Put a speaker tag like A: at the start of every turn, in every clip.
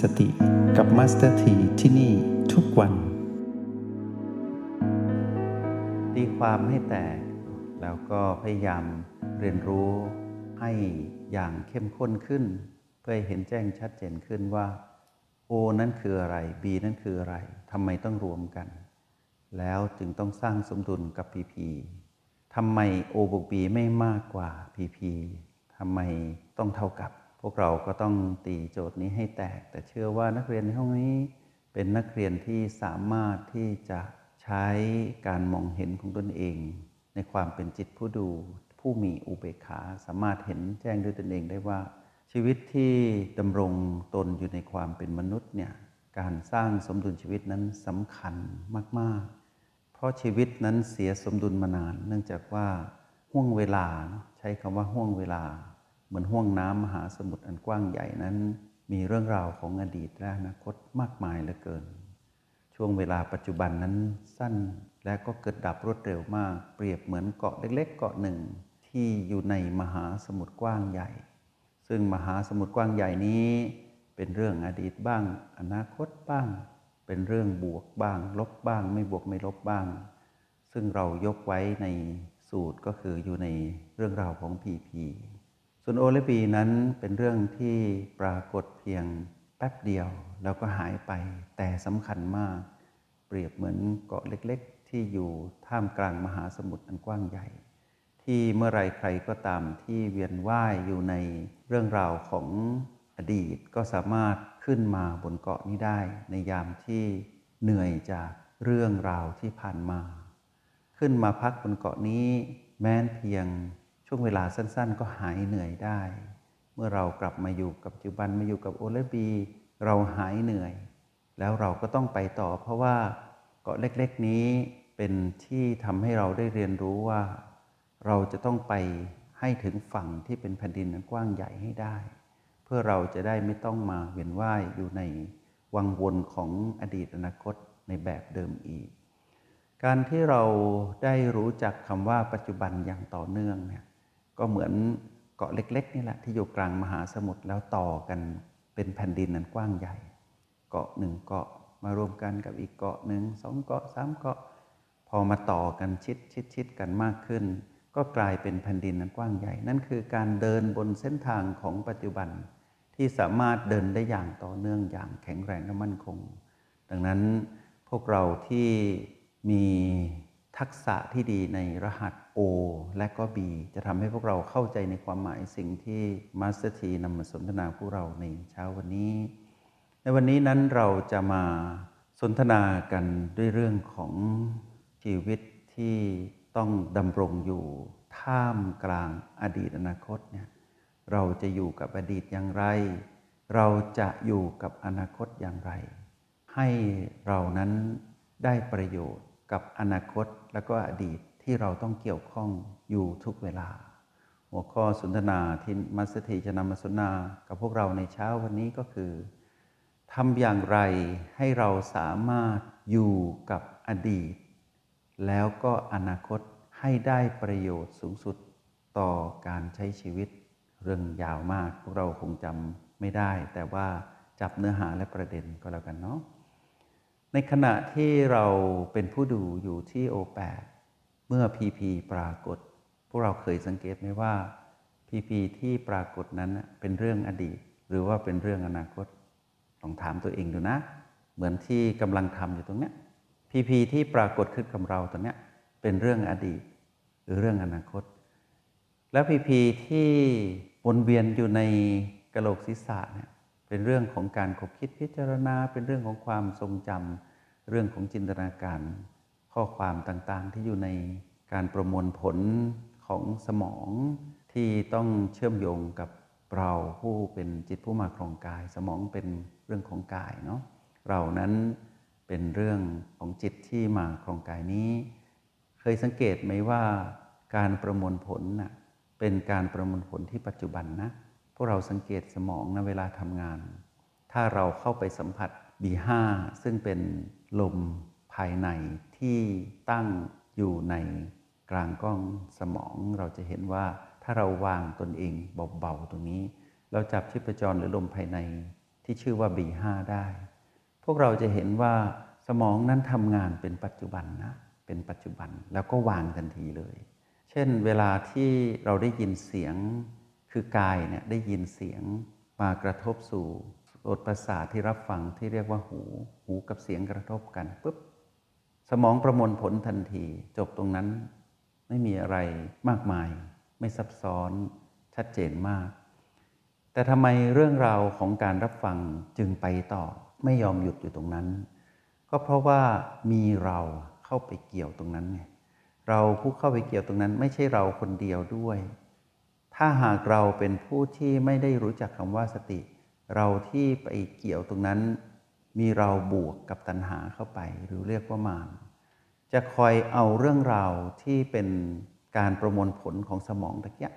A: สติกับ Master T ที่นี่ทุกวัน
B: ตีความให้แตก แล้วก็พยายามเรียนรู้ให้อย่างเข้มข้นขึ้น เพื่อให้เห็นแจ้งชัดเจนขึ้นว่า O นั้นคืออะไร B นั้นคืออะไรทำไมต้องรวมกัน แล้วจึงต้องสร้างสมดุลกับ PP ทำไม O บวก B ไม่มากกว่า PP ทำไมต้องเท่ากับ วกเราก็ต้องตีโจทย์นี้ให้แตก แต่เชื่อว่านักเรียนในห้องนี้เป็นนักเรียนที่สามารถที่จะใช้การมองเห็นของตนเอง ในความเป็นจิตผู้ดูผู้มีอุเบกขา สามารถเห็นแจ้งด้วยตนเองได้ว่า ชีวิตที่ดำรงตนอยู่ในความเป็นมนุษย์เนี่ยการสร้างสมดุลชีวิตนั้นสำคัญมาก ๆ เพราะชีวิตนั้นเสียสมดุลมานาน เนื่องจากว่าห่วงเวลาใช้คำว่าห่วงเวลา มือนห่วงน้ำมหาสมุทรอันกว้างใหญ่นั้น มีเรื่องราวของอดีตและอนาคตมากมายเหลือเกิน ช่วงเวลาปัจจุบันนั้นสั้นและก็เกิดดับรวดเร็วมาก เปรียบเหมือนเกาะเล็ก ๆ เกาะหนึ่ง ที่อยู่ในมหาสมุทรกว้างใหญ่ ซึ่งมหาสมุทรกว้างใหญ่นี้ เป็นเรื่องอดีตบ้าง อนาคตบ้าง เป็นเรื่องบวกบ้าง ลบบ้าง ไม่บวกไม่ลบบ้าง ซึ่งเรายกไว้ในสูตรก็คืออยู่ในเรื่องราวของพีพี ส่วนโอเลบีนั้นเป็นเรื่องที่ปรากฏเพียงแป๊บเดียวแล้วก็หายไป แต่สำคัญมาก เปรียบเหมือนเกาะเล็กๆ ที่อยู่ท่ามกลางมหาสมุทรอันกว้างใหญ่ ที่เมื่อไรใครก็ตามที่เวียนว่ายอยู่ในเรื่องราวของอดีตก็สามารถขึ้นมาบนเกาะนี้ได้ ในยามที่เหนื่อยจากเรื่องราวที่ผ่านมา ขึ้นมาพักบนเกาะนี้แม้นเพียง ช่วงเวลาสั้นๆ ก็หายเหนื่อยได้ เมื่อเรากลับมาอยู่กับปัจจุบันมาอยู่กับโอเลบี เราหายเหนื่อย แล้วเราก็ต้องไปต่อ เพราะว่าเกาะเล็กๆนี้เป็นที่ทำให้เราได้เรียนรู้ว่า เราจะต้องไปให้ถึงฝั่งที่เป็นแผ่นดินกว้างใหญ่ให้ได้ เพื่อเราจะได้ไม่ต้องมาเวียนว่ายอยู่ในวังวนของอดีตอนาคตในแบบเดิมอีก การที่เราได้รู้จักคำว่าปัจจุบันอย่างต่อเนื่องเนี่ย ก็เหมือนเกาะเล็ก ๆ นี่แหละที่อยู่กลางมหาสมุทรแล้วต่อกันเป็นแผ่นดินนั้นกว้างใหญ่ เกาะหนึ่งเกาะมารวมกันกับอีกเกาะหนึ่งสองเกาะสามเกาะ พอมาต่อกันชิดชิดชิดกันมากขึ้น ก็กลายเป็นแผ่นดินนั้นกว้างใหญ่ นั่นคือการเดินบนเส้นทางของปัจจุบัน ที่สามารถเดินได้อย่างต่อเนื่องอย่างแข็งแรงและมั่นคง ดังนั้นพวกเราที่มี ทักษะที่ดีในรหัส O และก็ B จะทำให้พวกเราเข้าใจในความหมายสิ่งที่ Master T นำมาสนทนาพวกเราในเช้าวันนี้ ในวันนี้นั้นเราจะมาสนทนากันด้วยเรื่องของชีวิตที่ต้องดำรงอยู่ท่ามกลางอดีตอนาคตเนี่ยเราจะอยู่กับอดีตอย่างไร เราจะอยู่กับอนาคตอย่างไร ให้เรานั้นได้ประโยชน์ กับอนาคตและก็อดีตที่เราต้องเกี่ยวข้องอยู่ทุกเวลา หัวข้อสนทนาที่มัสถีจะนำมาสนทนากับพวกเราในเช้าวันนี้ก็คือทำอย่างไรให้เราสามารถอยู่กับอดีต แล้วก็อนาคตให้ได้ประโยชน์สูงสุดต่อการใช้ชีวิต เรื่องยาวมากพวกเราคงจำไม่ได้ แต่ว่าจับเนื้อหาและประเด็นก็แล้วกันเนาะ ในขณะที่เราเป็นผู้ดูอยู่ที่โอแปเมื่อพีพีปรากฏ พวกเราเคยสังเกตไหมว่าพีพีที่ปรากฏนั้นเป็นเรื่องอดีต หรือว่าเป็นเรื่องอนาคตลองถามตัวเองดูนะ เหมือนที่กำลังทำอยู่ตรงเนี้พีพีที่ปรากฏขึ้นกับเราตรงนี้ยเป็นเรื่องอดีต หรือเรื่องอนาคต แล้วพีพีที่วนเวียนอยู่ในกระโหลกศีรษะเนี่ย เป็นเรื่องของการคบคิดพิจารณา เป็นเรื่องของความทรงจำเรื่องของจินตนาการ ข้อความต่างๆ ที่อยู่ในการประมวลผลของสมองที่ต้องเชื่อมโยงกับเราผู้เป็นจิตผู้มาครองกาย สมองเป็นเรื่องของกายเนาะเรานั้นเป็นเรื่องของจิตที่มาครองกายนี้ เคยสังเกตไหมว่าการประมวลผลนะ่ะเป็นการประมวลผลที่ปัจจุบันนะ พวกเราสังเกตสมองนะเวลาทำงาน ถ้าเราเข้าไปสัมผัส B5 ซึ่งเป็นลมภายในที่ตั้งอยู่ในกลางกล้องสมอง เราจะเห็นว่าถ้าเราวางตนเองเบาๆตรงนี้ เราจับชีพจรหรือลมภายในที่ชื่อว่า B5 ได้ พวกเราจะเห็นว่าสมองนั้นทำงานเป็นปัจจุบันนะ เป็นปัจจุบันแล้วก็วางทันทีเลย เช่นเวลาที่เราได้ยินเสียง คือกายเนี่ยได้ยินเสียงมากระทบสู่โสประสาทที่รับฟังที่เรียกว่าหู หูกับเสียงกระทบกันปุ๊บสมองประมวลผลทันที จบตรงนั้นไม่มีอะไรมากมาย ไม่ซับซ้อนชัดเจนมาก แต่ทำไมเรื่องราวของการรับฟังจึงไปต่อ ไม่ยอมหยุดอยู่ตรงนั้น ก็เพราะว่ามีเราเข้าไปเกี่ยวตรงนั้นไงเราผู้เข้าไปเกี่ยวตรงนั้น ไม่ใช่เราคนเดียวด้วย ถ้าหากเราเป็นผู้ที่ไม่ได้รู้จักคำว่าสติ เราที่ไปเกี่ยวตรงนั้น มีเราบวกกับตัณหาเข้าไป หรือเรียกว่ามารจะคอยเอาเรื่องราวที่เป็นการประมวลผลของสมองตะกีย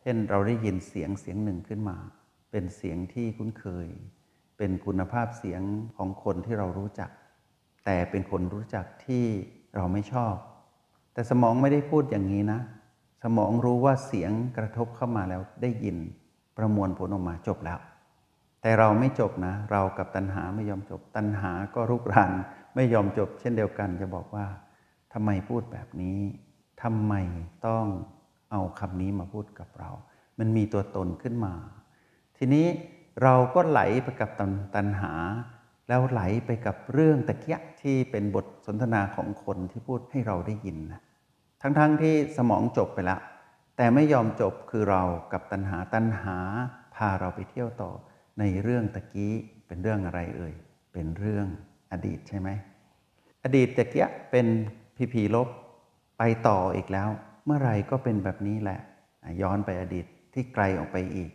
B: เช่นเราได้ยินเสียงเสียงหนึ่งขึ้นมา เป็นเสียงที่คุ้นเคย เป็นคุณภาพเสียงของคนที่เรารู้จัก แต่เป็นคนรู้จักที่เราไม่ชอบ แต่สมองไม่ได้พูดอย่างนี้นะ สมองรู้ว่าเสียงกระทบเข้ามาแล้วได้ยินประมวลผลออกมาจบแล้ว แต่เราไม่จบนะ เรากับตัณหาไม่ยอมจบ ตัณหาก็รุกรานไม่ยอมจบ เช่นเดียวกันจะบอกว่าทำไมพูดแบบนี้ทำไมต้องเอาคำนี้มาพูดกับเรา มันมีตัวตนขึ้นมา ทีนี้เราก็ไหลไปกับตัณหา แล้วไหลไปกับเรื่องตะเกียที่เป็นบทสนทนาของคนที่พูดให้เราได้ยินนะ ทั้งๆทที่สมองจบไปแล้ว แต่ไม่ยอมจบคือเรากับตัณหาตัณหาพาเราไปเที่ยวต่อในเรื่องตะกี้เป็นเรื่องอะไรเอ่ย เป็นเรื่องอดีตใช่ไหม อดีตตะเกียะเป็นพีพีลบไปต่ออีกแล้ว เมื่อไรก็เป็นแบบนี้แหละ ย้อนไปอดีตที่ไกลออกไปอีก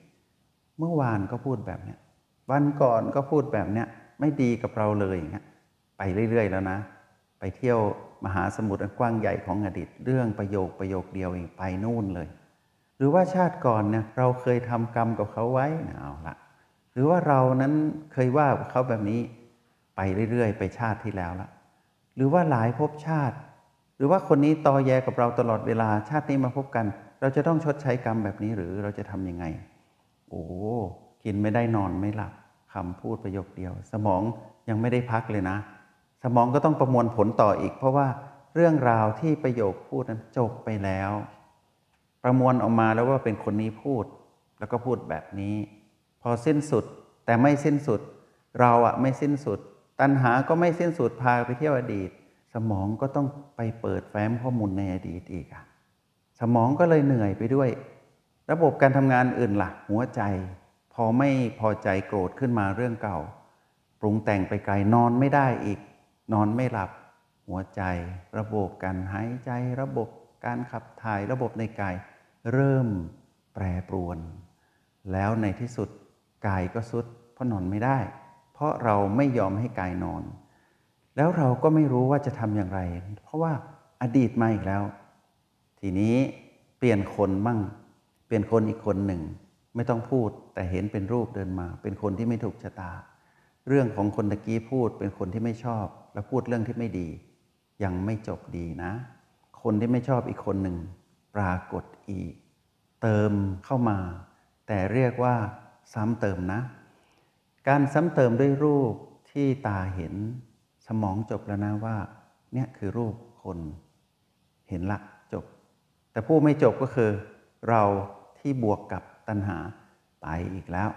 B: เมื่อวานก็พูดแบบเนี้ยวันก่อนก็พูดแบบเนี้ยไม่ดีกับเราเลยอย่างเงี้ยไปเรื่อย ๆ แล้วนะ ไปเที่ยวมหาสมุทรอันกว้างใหญ่ของอดีต เรื่องประโยคประโยคเดียวเองไปนู่นเลย หรือว่าชาติก่อนเนี่ยเราเคยทำกรรมกับเขาไว้เอาละหรือว่าเรานั้นเคยว่าเขาแบบนี้ไปเรื่อยๆ ไปชาติที่แล้วละหรือว่าหลายภพชาติ หรือว่าคนนี้ตอแยกับเราตลอดเวลาชาตินี้มาพบกัน เราจะต้องชดใช้กรรมแบบนี้หรือเราจะทำยังไง โอ้กินไม่ได้นอนไม่หลับคำพูดประโยคเดียว สมองยังไม่ได้พักเลยนะ สมองก็ต้องประมวลผลต่ออีก เพราะว่าเรื่องราวที่ประโยคพูดนั้นจบไปแล้ว ประมวลออกมาแล้วว่าเป็นคนนี้พูด แล้วก็พูดแบบนี้ พอสิ้นสุดแต่ไม่สิ้นสุด เราอะไม่สิ้นสุด ตัณหาก็ไม่สิ้นสุดพาไปเที่ยวอดีต สมองก็ต้องไปเปิดแฟ้มข้อมูลในอดีตอีกอะสมองก็เลยเหนื่อยไปด้วย ระบบการทำงานอื่นละ่ะ หัวใจ พอไม่พอใจโกรธขึ้นมาเรื่องเก่า ปรุงแต่งไปไกลนอนไม่ได้อีก นอนไม่หลับหัวใจ ระบบการหายใจ ระบบการขับถ่ายระบบในกาย เริ่มแปรปรวน แล้วในที่สุดกายก็สุด เพราะนอนไม่ได้ เพราะเราไม่ยอมให้กายนอน แล้วเราก็ไม่รู้ว่าจะทำอย่างไร เพราะว่าอดีตมาอีกแล้ว ทีนี้เปลี่ยนคนมั่ง เปลี่ยนคนอีกคนหนึ่ง ไม่ต้องพูดแต่เห็นเป็นรูปเดินมา เป็นคนที่ไม่ถูกชะตา เรื่องของคนตะกี้พูดเป็นคนที่ไม่ชอบ แล้วพูดเรื่องที่ไม่ดี ยังไม่จบดีนะ คนที่ไม่ชอบอีกคนหนึ่งปรากฏอีก เติมเข้ามา แต่เรียกว่าซ้ำเติมนะ การซ้ำเติมด้วยรูปที่ตาเห็นสมองจบแล้วนะว่า เนี่ยคือรูปคนเห็นละจบ แต่ผู้ไม่จบก็คือ เราที่บวกกับตัณหาไปอีกแล้ว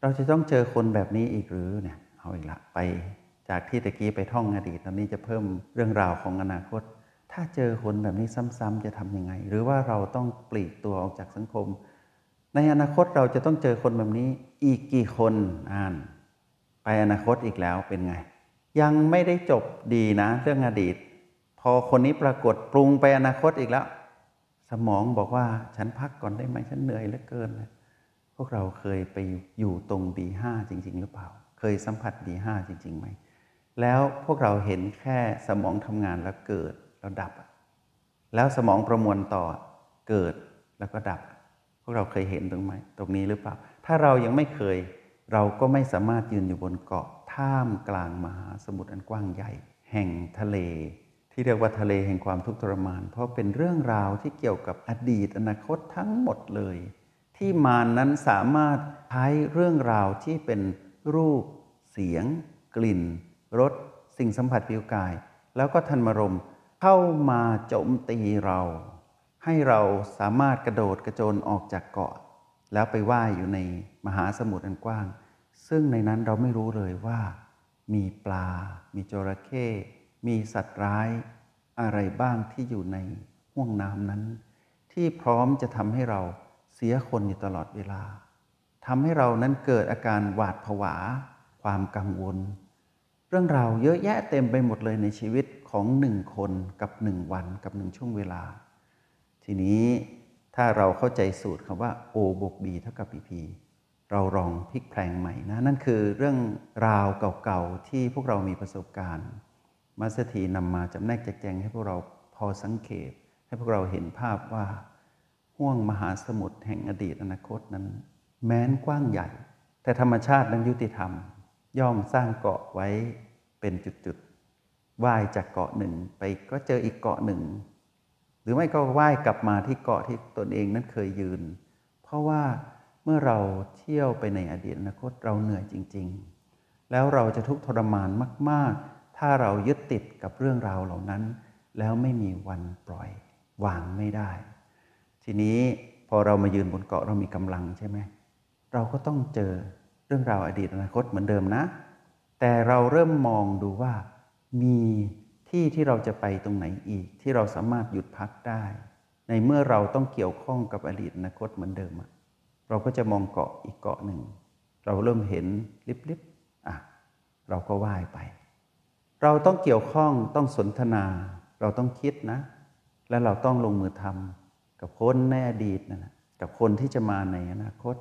B: เราจะต้องเจอคนแบบนี้อีกหรือเนี่ยเอาอีกละไปจากที่ตะกี้ไปท่องอดีตตอนนี้จะเพิ่มเรื่องราวของอนาคต ถ้าเจอคนแบบนี้ซ้ำๆจะทำยังไง หรือว่าเราต้องปลีกตัวออกจากสังคม ในอนาคตเราจะต้องเจอคนแบบนี้อีกกี่คนอ่าน ไปอนาคตอีกแล้วเป็นไง ยังไม่ได้จบดีนะ เรื่องอดีต พอคนนี้ปรากฏปรุงไปอนาคตอีกแล้ว สมองบอกว่าฉันพักก่อนได้ไหมฉันเหนื่อยเหลือเกินเลย วกเราเคยไปอยู่ตรง B5 จริง ๆ หรือเปล่า เคยสัมผัส B5 จริงๆไหม แล้วพวกเราเห็นแค่สมองทำงานแล้วเกิดแล้วดับ แล้วสมองประมวลต่อเกิดแล้วก็ดับ พวกเราเคยเห็นตรงไหมตรงนี้หรือเปล่า ถ้าเรายังไม่เคยเราก็ไม่สามารถยืนอยู่บนเกาะท่ามกลางมหาสมุทรอันกว้างใหญ่ แห่งทะเล ที่เรียกว่าทะเลแห่งความทุกข์ทรมาน เพราะเป็นเรื่องราวที่เกี่ยวกับอดีตอนาคตทั้งหมดเลย ที่มารนนั้นสามารถใช้เรื่องราวที่เป็นรูป เสียง กลิ่นรสสิ่งสัมผัสผิวกาย แล้วก็ทันมรมเข้ามาโจมตีเรา ให้เราสามารถกระโดดกระโจนออกจากเกาะ แล้วไปว่ายอยู่ในมหาสมุทรอันกว้าง ซึ่งในนั้นเราไม่รู้เลยว่า มีปลา มีจระเข้มีสัตว์ร้ายอะไรบ้างที่อยู่ในห่วงน้ำนั้น ที่พร้อมจะทำให้เรา เสียคนอยู่ตลอดเวลาทำให้เรานั้นเกิดอาการหวาดผวา ความกังวล เรื่องราวเยอะแยะเต็มไปหมดเลยในชีวิตของหนึ่งคนกับหนึ่งวันกับหนึ่งช่วงเวลา ทีนี้ถ้าเราเข้าใจสูตรคำว่า O บวก B เท่ากับ PP เราลองพลิกแพลงใหม่นะ นั่นคือเรื่องราวเก่าๆ ที่พวกเรามีประสบการณ์มาสถีนำมาจำแนกแจกแจงให้พวกเราพอสังเกต ให้พวกเราเห็นภาพว่า ห่วงมหาสมุทรแห่งอดีตอนาคตนั้น แม้นกว้างใหญ่ แต่ธรรมชาตินั้นยุติธรรม ย่อมสร้างเกาะไว้เป็นจุดๆว่ายจากเกาะหนึ่งไปก็เจออีกเกาะหนึ่ง หรือไม่ก็ว่ายกลับมาที่เกาะที่ตนเองนั้นเคยยืน เพราะว่าเมื่อเราเที่ยวไปในอดีตอนาคตเราเหนื่อยจริง ๆ แล้วเราจะทุกข์ทรมานมาก ๆ ถ้าเรายึดติดกับเรื่องราวเหล่านั้น แล้วไม่มีวันปล่อยวางไม่ได้ ทีนี้พอเรามายืนบนเกาะเรามีกำลังใช่ไหมเราก็ต้องเจอเรื่องราวอดีตอนาคตเหมือนเดิมนะ แต่เราเริ่มมองดูว่ามีที่ที่เราจะไปตรงไหนอีก ที่เราสามารถหยุดพักได้ ในเมื่อเราต้องเกี่ยวข้องกับอดีตอนาคตเหมือนเดิมอะเราก็จะมองเกาะอีกเกาะหนึ่ง เราเริ่มเห็นลิบๆอะเราก็ว่ายไป เราต้องเกี่ยวข้องต้องสนทนา เราต้องคิดนะ และเราต้องลงมือทำ กับคนในอดีตนะั่นนะกับคนที่จะมาในอนาคต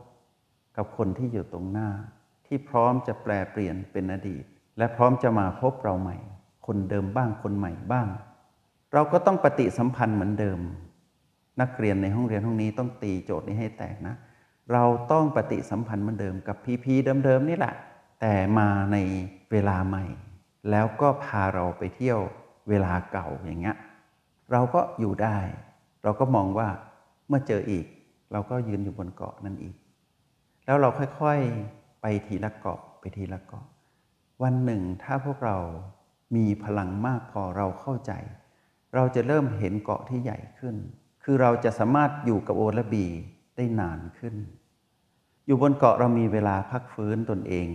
B: กับคนที่อยู่ตรงหน้า ที่พร้อมจะแปลเปลี่ยนเป็นอดีต และพร้อมจะมาพบเราใหม่ คนเดิมบ้างคนใหม่บ้าง เราก็ต้องปฏิสัมพันธ์เหมือนเดิม นักเรียนในห้องเรียนห้องนี้ต้องตีโจทย์นี้ให้แตกนะ เราต้องปฏิสัมพันธ์เหมือนเดิมกับพีพีเดิมๆนี่แหละ แต่มาในเวลาใหม่ แล้วก็พาเราไปเที่ยวเวลาเก่าอย่างเงี้ยเราก็อยู่ได้ เราก็มองว่าเมื่อเจออีก เราก็ยืนอยู่บนเกาะนั่นอีก แล้วเราค่อยๆไปทีละเกาะไปทีละเกาะ วันหนึ่งถ้าพวกเรามีพลังมากพอเราเข้าใจ เราจะเริ่มเห็นเกาะที่ใหญ่ขึ้น คือเราจะสามารถอยู่กับโอและบีได้นานขึ้น อยู่บนเกาะเรามีเวลาพักฟื้นตนเอง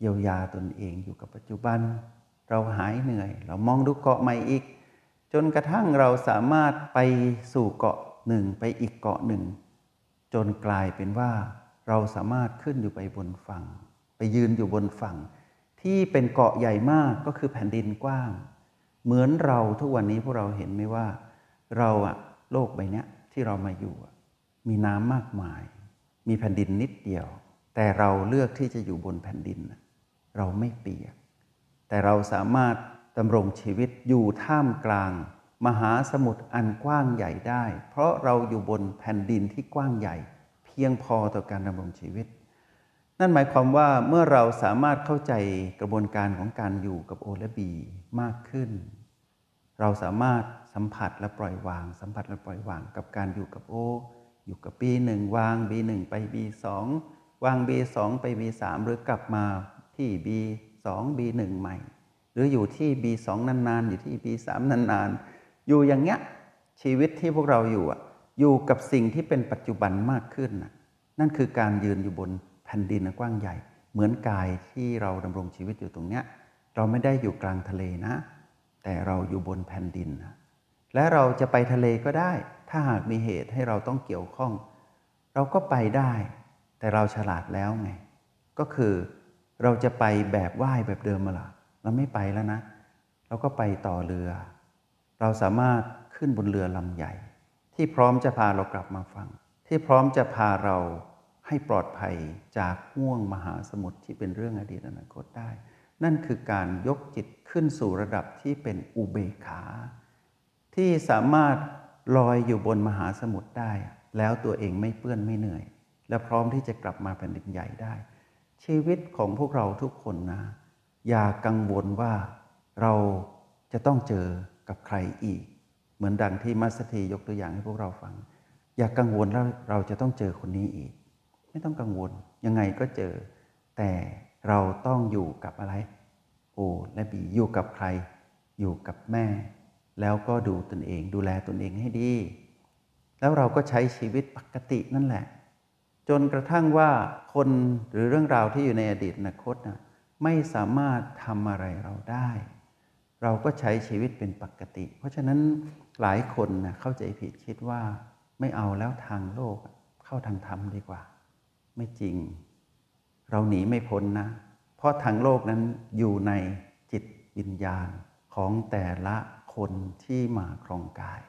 B: เยียวยาตนเองอยู่กับปัจจุบัน เราหายเหนื่อย เรามองดูเกาะใหม่อีก จนกระทั่งเราสามารถไปสู่เกาะหนึ่งไปอีกเกาะหนึ่ง จนกลายเป็นว่า เราสามารถขึ้นอยู่ไปบนฝั่ง ไปยืนอยู่บนฝั่ง ที่เป็นเกาะใหญ่มากก็คือแผ่นดินกว้าง เหมือนเราทุกวันนี้พวกเราเห็นไหมว่า เราอะโลกใบนี้ที่เรามาอยู่ มีน้ำมากมาย มีแผ่นดินนิดเดียว แต่เราเลือกที่จะอยู่บนแผ่นดิน เราไม่เปียก แต่เราสามารถ ดำรงชีวิตอยู่ท่ามกลาง มหาสมุทรอันกว้างใหญ่ได้ เพราะเราอยู่บนแผ่นดินที่กว้างใหญ่ เพียงพอต่อการดำรงชีวิต นั่นหมายความว่าเมื่อเราสามารถเข้าใจกระบวนการของการอยู่กับโอและบีมากขึ้น เราสามารถสัมผัสและปล่อยวาง สัมผัสและปล่อยวางกับการอยู่กับโอ อยู่กับบีหนึ่งวางบีหนึ่งไปบีสองวางบีสองไปบีสามหรือกลับมาที่บีสองบีหนึ่งใหม่ หรืออยู่ที่บีสองนานๆ อยู่ที่บีสามนานๆ อยู่อย่างเงี้ยชีวิตที่พวกเราอยู่อะอยู่กับสิ่งที่เป็นปัจจุบันมากขึ้นน่ะนั่นคือการยืนอยู่บนแผ่นดินกว้างใหญ่ เหมือนกายที่เราดำรงชีวิตอยู่ตรงเนี้ยเราไม่ได้อยู่กลางทะเลนะ แต่เราอยู่บนแผ่นดินนะและเราจะไปทะเลก็ได้ ถ้าหากมีเหตุให้เราต้องเกี่ยวข้อง เราก็ไปได้ แต่เราฉลาดแล้วไง ก็คือเราจะไปแบบว่ายแบบเดิมมาล่ะ เราไม่ไปแล้วนะ เราก็ไปต่อเรือ เราสามารถขึ้นบนเรือลำใหญ่ ที่พร้อมจะพาเรากลับมาฟัง ที่พร้อมจะพาเราให้ปลอดภัยจากห่วงมหาสมุทรที่เป็นเรื่องอดีตอนาคตได้ นั่นคือการยกจิตขึ้นสู่ระดับที่เป็นอุเบกขา ที่สามารถลอยอยู่บนมหาสมุทรได้ แล้วตัวเองไม่เปื้อนไม่เหนื่อย และพร้อมที่จะกลับมาแผ่นดินใหญ่ได้ ชีวิตของพวกเราทุกคนนะ อย่ากังวลว่าเราจะต้องเจอกับใครอีก เหมือนดังที่มัสถียกตัวอย่างให้พวกเราฟัง อย่ากังวลแล้วเราจะต้องเจอคนนี้อีก ไม่ต้องกังวลยังไงก็เจอ แต่เราต้องอยู่กับอะไรโอและบีอยู่กับใคร อยู่กับแม่ แล้วก็ดูตนเองดูแลตนเองให้ดี แล้วเราก็ใช้ชีวิตปกตินั่นแหละ จนกระทั่งว่าคนหรือเรื่องราวที่อยู่ในอดีตอนาคตนะ ไม่สามารถทำอะไรเราได้ เราก็ใช้ชีวิตเป็นปกติ เพราะฉะนั้นหลายคนนะเข้าใจผิดคิดว่าไม่เอาแล้วทางโลกเข้าทางธรรมดีกว่า ไม่จริง เราหนีไม่พ้นนะ เพราะทางโลกนั้นอยู่ในจิตวิญญาณของแต่ละคนที่มาครองกาย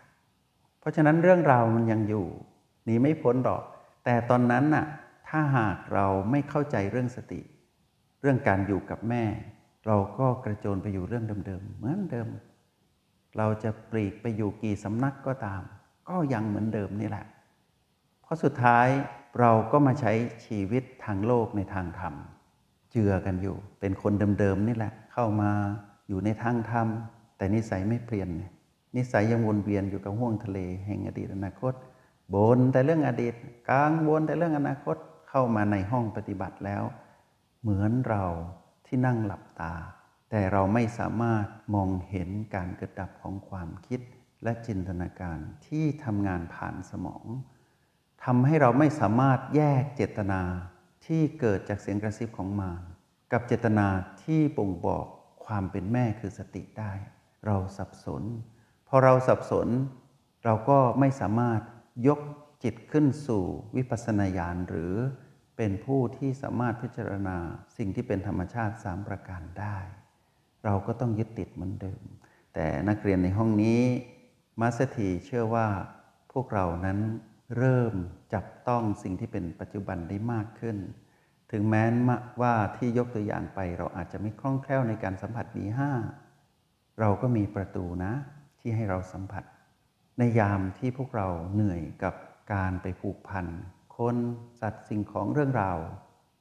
B: เพราะฉะนั้นเรื่องราวมันยังอยู่หนีไม่พ้นหรอก แต่ตอนนั้นน่ะถ้าหากเราไม่เข้าใจเรื่องสติ เรื่องการอยู่กับแม่ เราก็กระโจนไปอยู่เรื่องเดิมๆเหมือนเดิม เราจะปลีกไปอยู่กี่สำนักก็ตาม ก็ยังเหมือนเดิมนี่แหละ เพราะสุดท้ายเราก็มาใช้ชีวิตทางโลกในทางธรรม เจือกันอยู่ เป็นคนเดิมๆนี่แหละ เข้ามาอยู่ในทางธรรม แต่นิสัยไม่เปลี่ยน นิสัยยังวนเวียนอยู่กับห่วงทะเล แห่งอดีตอนาคตบนแต่เรื่องอดีตกลางบนแต่เรื่องอนาคตเข้ามาในห้องปฏิบัติแล้ว เหมือนเราที่นั่งหลับตา แต่เราไม่สามารถมองเห็นการเกระดับของความคิดและจินตนาการที่ทำงานผ่านสมองทำให้เราไม่สามารถแยกเจตนาที่เกิดจากเสียงกระซิบของมารกับเจตนาที่บ่งบอกความเป็นแม่คือสติได้ เราสับสน พอเราสับสน เราก็ไม่สามารถยกจิตขึ้นสู่วิปัสสนาญาณหรือ เป็นผู้ที่สามารถพิจารณาสิ่งที่เป็นธรรมชาติสามประการได้ เราก็ต้องยึดติดเหมือนเดิม แต่นักเรียนในห้องนี้มาสถีเชื่อว่าพวกเรานั้นเริ่มจับต้องสิ่งที่เป็นปัจจุบันได้มากขึ้น ถึงแม้ว่าที่ยกตัวอย่างไปเราอาจจะไม่คล่องแคล่วในการสัมผัสมีห้าเราก็มีประตูนะที่ให้เราสัมผัส ในยามที่พวกเราเหนื่อยกับการไปผูกพัน คนสัตว์สิ่งของเรื่องราว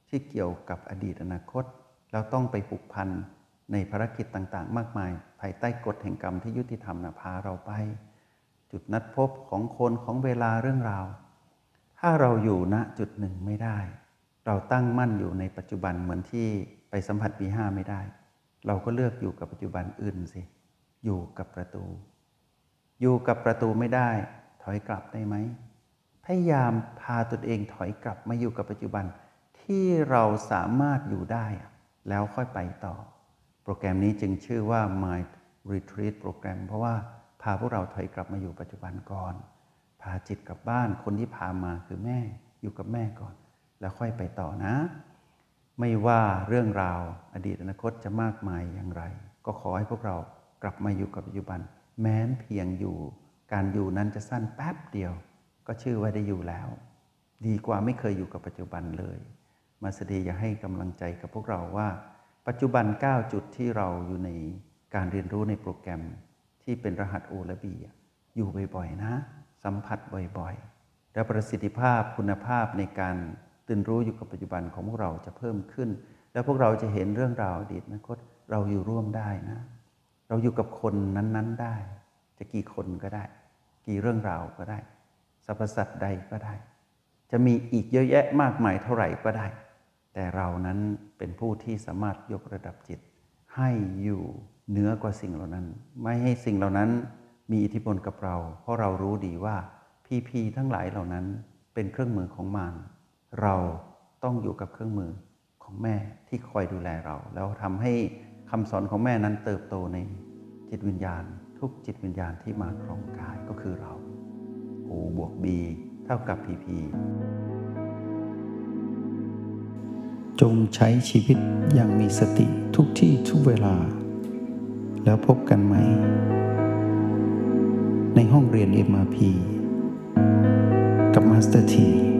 B: ที่เกี่ยวกับอดีตอนาคต แล้วต้องไปผูกพันในภารกิจต่างๆ มากมาย ภายใต้กฎแห่งกรรมที่ยุติธรรมนะพาเราไป จุดนัดพบของคนของเวลาเรื่องราว ถ้าเราอยู่ณจุดหนึ่งไม่ได้ เราตั้งมั่นอยู่ในปัจจุบันเหมือนที่ไปสัมผัสปีห้าไม่ได้ เราก็เลือกอยู่กับปัจจุบันอื่นสิอยู่กับประตู อยู่กับประตูไม่ได้ ถอยกลับได้ไหม พยายามพาตนเองถอยกลับมาอยู่กับปัจจุบันที่เราสามารถอยู่ได้ แล้วค่อยไปต่อ โปรแกรมนี้จึงชื่อว่า My Retreat โปรแกรมเพราะว่าพาพวกเราถอยกลับมาอยู่ปัจจุบันก่อน พาจิตกลับบ้านคนที่พามาคือแม่อยู่กับแม่ก่อน แล้วค่อยไปต่อนะ ไม่ว่าเรื่องราวอดีตอนาคตจะมากมายอย่างไร ก็ขอให้พวกเรากลับมาอยู่กับปัจจุบัน แม้นเพียงอยู่ การอยู่นั้นจะสั้นแป๊บเดียว ก็ชื่อว่าได้อยู่แล้ว ดีกว่าไม่เคยอยู่กับปัจจุบันเลย มาสดีอยากให้กำลังใจกับพวกเราว่า ปัจจุบัน 9 จุดที่เราอยู่ในการเรียนรู้ในโปรแกรมที่เป็นรหัสโอและบีอยู่บ่อยๆนะ สัมผัสบ่อยๆ แล้วประสิทธิภาพคุณภาพในการตื่นรู้อยู่กับปัจจุบันของพวกเราจะเพิ่มขึ้น แล้วพวกเราจะเห็นเรื่องราวอดีตอนาคตเราอยู่ร่วมได้นะ เราอยู่กับคนนั้นๆได้ จะกี่คนก็ได้ กี่เรื่องราวก็ได้ สรรพสัตว์ใดก็ได้ จะมีอีกเยอะแยะมากมายเท่าไหร่ก็ได้ แต่เรานั้นเป็นผู้ที่สามารถยกระดับจิต ให้อยู่เหนือกว่าสิ่งเหล่านั้น ไม่ให้สิ่งเหล่านั้นมีอิทธิพลกับเรา เพราะเรารู้ดีว่าพีพีทั้งหลายเหล่านั้นเป็นเครื่องมือของมารเราต้องอยู่กับเครื่องมือของแม่ที่คอยดูแลเรา แล้วทำให้คำสอนของแม่นั้นเติบโตในจิตวิญญาณ ทุกจิตวิญญาณที่มาครองกายก็คือเรา O บวกบีเท่ากับ PP
A: จงใช้ชีวิตอย่างมีสติทุกที่ทุกเวลา แล้วพบกันไหม ในห้องเรียน MRP กับ Master T